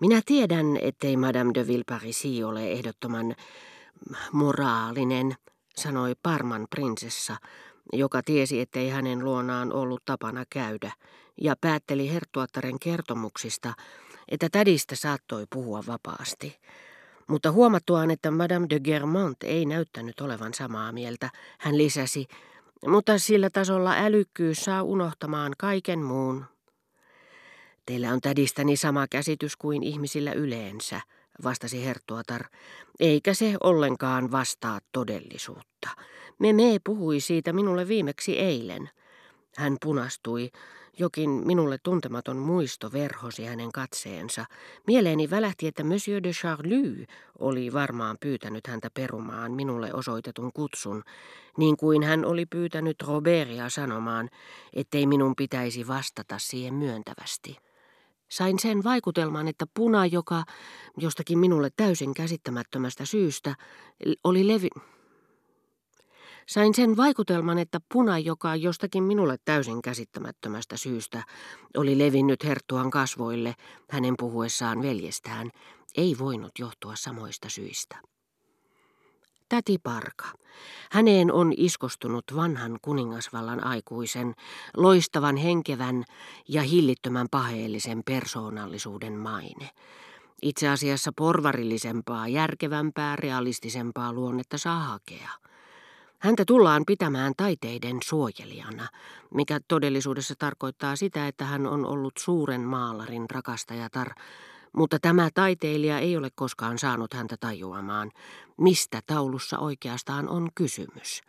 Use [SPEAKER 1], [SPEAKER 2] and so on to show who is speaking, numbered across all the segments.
[SPEAKER 1] Minä tiedän, ettei Madame de Villeparisi ole ehdottoman moraalinen, sanoi Parman prinsessa, joka tiesi, ettei hänen luonaan ollut tapana käydä, ja päätteli herttuattaren kertomuksista, että tädistä saattoi puhua vapaasti. Mutta huomattuaan, että Madame de Germont ei näyttänyt olevan samaa mieltä, hän lisäsi, mutta sillä tasolla älykkyys saa unohtamaan kaiken muun. Teillä on tädistäni sama käsitys kuin ihmisillä yleensä, vastasi Herttuatar, eikä se ollenkaan vastaa todellisuutta. Me me puhui siitä minulle viimeksi eilen. Hän punastui. Jokin minulle tuntematon muisto verhosi hänen katseensa. Mieleeni välähti, että Monsieur de Charlie oli varmaan pyytänyt häntä perumaan minulle osoitetun kutsun, niin kuin hän oli pyytänyt Robertia sanomaan, ettei minun pitäisi vastata siihen myöntävästi. Sain sen vaikutelman, että puna, joka jostakin minulle täysin käsittämättömästä syystä oli levi... Sain sen vaikutelman, että puna, joka jostakin minulle täysin käsittämättömästä syystä oli levinnyt herttuan kasvoille hänen puhuessaan veljestään, ei voinut johtua samoista syistä. Täti Parka. Häneen on iskostunut vanhan kuningasvallan aikuisen, loistavan henkevän ja hillittömän paheellisen persoonallisuuden maine. Itse asiassa porvarillisempaa, järkevämpää, realistisempaa luonnetta saa hakea. Häntä tullaan pitämään taiteiden suojelijana, mikä todellisuudessa tarkoittaa sitä, että hän on ollut suuren maalarin rakastajatar, mutta tämä taiteilija ei ole koskaan saanut häntä tajuamaan, mistä taulussa oikeastaan on kysymys.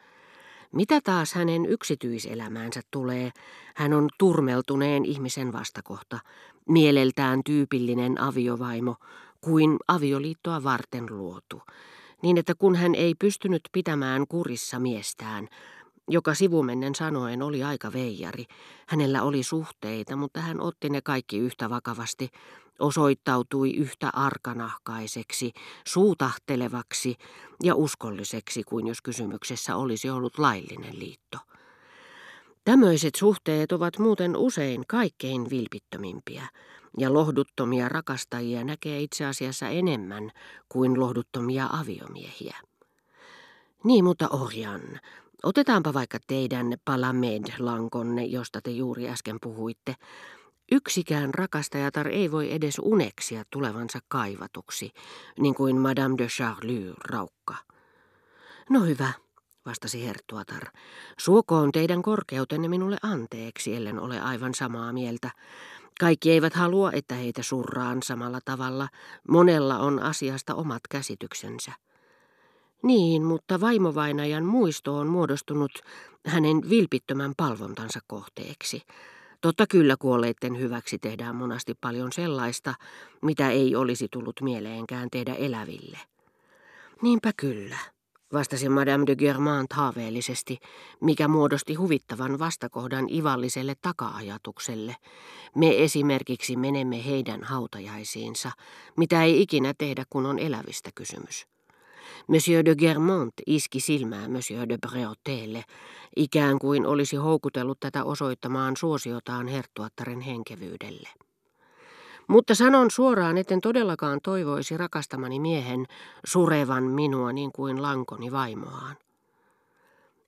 [SPEAKER 1] Mitä taas hänen yksityiselämäänsä tulee, hän on turmeltuneen ihmisen vastakohta, mieleltään tyypillinen aviovaimo, kuin avioliittoa varten luotu, niin että kun hän ei pystynyt pitämään kurissa miestään, joka sivumennen sanoen oli aika veijari. Hänellä oli suhteita, mutta hän otti ne kaikki yhtä vakavasti, osoittautui yhtä arkanahkaiseksi, suutahtelevaksi ja uskolliseksi kuin jos kysymyksessä olisi ollut laillinen liitto. Tämmöiset suhteet ovat muuten usein kaikkein vilpittömimpiä, ja lohduttomia rakastajia näkee itse asiassa enemmän kuin lohduttomia aviomiehiä. Niin, mutta Orjan, otetaanpa vaikka teidän Palamed-lankonne, josta te juuri äsken puhuitte. Yksikään rakastajatar ei voi edes uneksia tulevansa kaivatuksi, niin kuin Madame de Charlie raukka. No hyvä, vastasi Herttuatar. Suokoon teidän korkeutenne minulle anteeksi, ellen ole aivan samaa mieltä. Kaikki eivät halua, että heitä surraan samalla tavalla. Monella on asiasta omat käsityksensä. Niin, mutta vaimovainajan muisto on muodostunut hänen vilpittömän palvontansa kohteeksi. Totta kyllä kuolleiden hyväksi tehdään monasti paljon sellaista, mitä ei olisi tullut mieleenkään tehdä eläville. Niinpä kyllä, vastasi Madame de Germant haaveellisesti, mikä muodosti huvittavan vastakohdan ivalliselle taka-ajatukselle. Me esimerkiksi menemme heidän hautajaisiinsa, mitä ei ikinä tehdä, kun on elävistä kysymys. Monsieur de Germont iski silmää Monsieur de Breauteelle, ikään kuin olisi houkutellut tätä osoittamaan suosiotaan herttuattaren henkevyydelle. Mutta sanon suoraan, etten todellakaan toivoisi rakastamani miehen surevan minua niin kuin lankoni vaimoaan.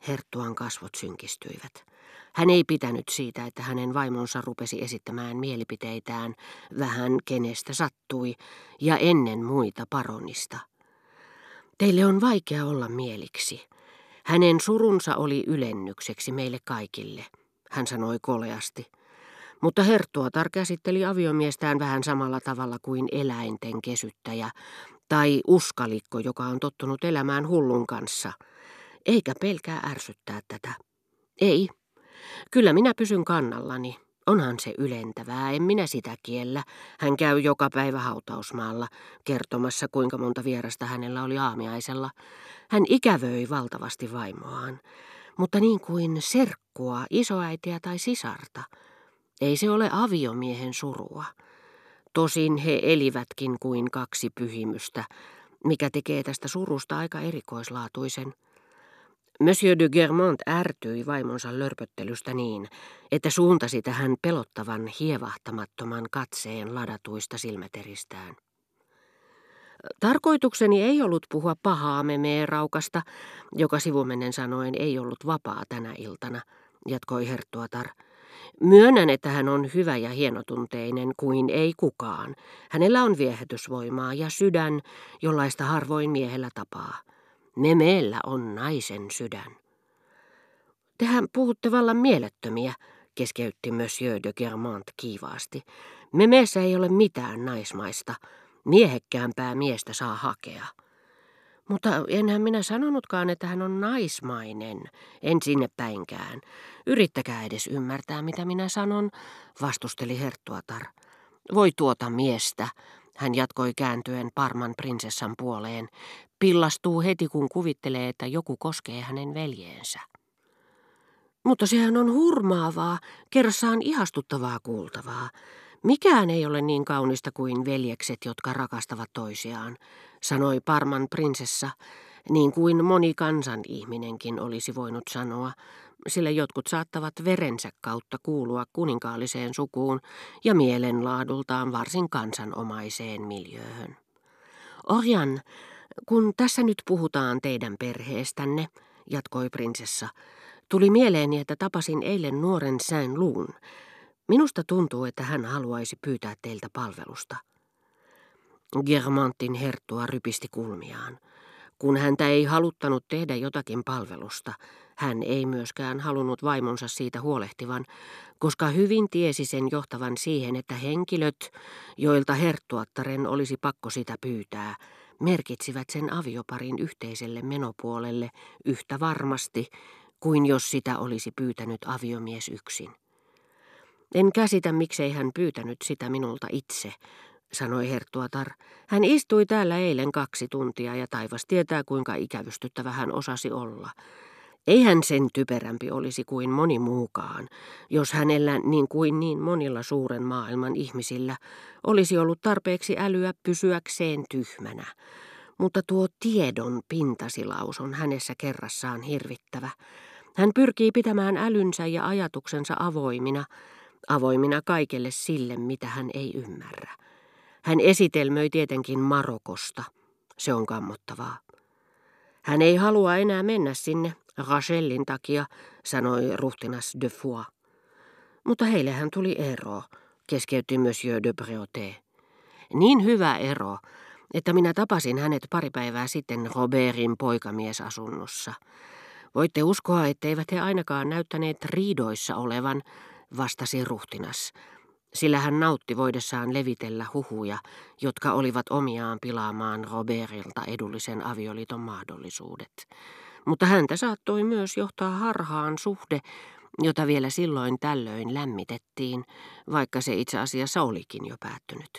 [SPEAKER 1] Herttuan kasvot synkistyivät. Hän ei pitänyt siitä, että hänen vaimonsa rupesi esittämään mielipiteitään vähän kenestä sattui ja ennen muita paronista – Teille on vaikea olla mieliksi. Hänen surunsa oli ylennykseksi meille kaikille, hän sanoi koleasti. Mutta Herttuatar käsitteli aviomiestään vähän samalla tavalla kuin eläinten kesyttäjä tai uskalikko, joka on tottunut elämään hullun kanssa. Eikä pelkää ärsyttää tätä. Ei. Kyllä minä pysyn kannallani, Onhan se ylentävää, en minä sitä kiellä. Hän käy joka päivä hautausmaalla, kertomassa kuinka monta vierasta hänellä oli aamiaisella. Hän ikävöi valtavasti vaimoaan, mutta niin kuin serkkua, isoäitiä tai sisarta. Ei se ole aviomiehen surua. Tosin he elivätkin kuin kaksi pyhimystä, mikä tekee tästä surusta aika erikoislaatuisen. Monsieur de Germont ärtyi vaimonsa lörpöttelystä niin, että suuntasi tähän pelottavan hievahtamattoman katseen ladatuista silmäteristään. Tarkoitukseni ei ollut puhua pahaa memeeraukasta, joka sivumennen sanoen ei ollut vapaa tänä iltana, jatkoi Herttuatar. Myönnän, että hän on hyvä ja hienotunteinen kuin ei kukaan. Hänellä on viehätysvoimaa ja sydän, jollaista harvoin miehellä tapaa. Memeellä on naisen sydän. Tehän puhutte vallan mielettömiä, keskeytti Monsieur de Germant kiivaasti. Memeessä ei ole mitään naismaista. Miehekkäämpää miestä saa hakea. Mutta enhän minä sanonutkaan, että hän on naismainen. En sinne päinkään. Yrittäkää edes ymmärtää, mitä minä sanon, vastusteli Herttuatar. Voi tuota miestä, hän jatkoi kääntyen Parman prinsessan puoleen. Pillastuu heti, kun kuvittelee, että joku koskee hänen veljeensä. Mutta sehän on hurmaavaa, kerrassaan ihastuttavaa kuultavaa. Mikään ei ole niin kaunista kuin veljekset, jotka rakastavat toisiaan, sanoi Parman prinsessa, niin kuin moni kansan ihminenkin olisi voinut sanoa, sillä jotkut saattavat verensä kautta kuulua kuninkaalliseen sukuun ja mielenlaadultaan varsin kansanomaiseen miljööhön. Orjan, kun tässä nyt puhutaan teidän perheestänne, jatkoi prinsessa, tuli mieleeni, että tapasin eilen nuoren Saint Luun. Minusta tuntuu, että hän haluaisi pyytää teiltä palvelusta. Germantin herttua rypisti kulmiaan. Kun häntä ei haluttanut tehdä jotakin palvelusta, hän ei myöskään halunnut vaimonsa siitä huolehtivan, koska hyvin tiesi sen johtavan siihen, että henkilöt, joilta herttuattaren olisi pakko sitä pyytää, merkitsivät sen avioparin yhteiselle menopuolelle yhtä varmasti kuin jos sitä olisi pyytänyt aviomies yksin. En käsitä, miksei hän pyytänyt sitä minulta itse, sanoi Herttuatar. Hän istui täällä eilen kaksi tuntia ja taivas tietää, kuinka ikävystyttävä hän osasi olla. Ei hän sen typerämpi olisi kuin moni muukaan, jos hänellä niin kuin niin monilla suuren maailman ihmisillä olisi ollut tarpeeksi älyä pysyäkseen tyhmänä. Mutta tuo tiedon pintasilaus on hänessä kerrassaan hirvittävä. Hän pyrkii pitämään älynsä ja ajatuksensa avoimina, avoimina kaikelle sille, mitä hän ei ymmärrä. Hän esitelmöi tietenkin Marokosta. Se on kammottavaa. Hän ei halua enää mennä sinne Rachelin takia, sanoi ruhtinas de Foix. Mutta heille hän tuli ero, keskeytti Monsieur de Breauté. Niin hyvä ero, että minä tapasin hänet pari päivää sitten Robertin poikamiesasunnossa. Voitte uskoa, etteivät he ainakaan näyttäneet riidoissa olevan, vastasi ruhtinas, sillä hän nautti voidessaan levitellä huhuja, jotka olivat omiaan pilaamaan Robertilta edullisen avioliiton mahdollisuudet. Mutta häntä saattoi myös johtaa harhaan suhde, jota vielä silloin tällöin lämmitettiin, vaikka se itse asiassa olikin jo päättynyt.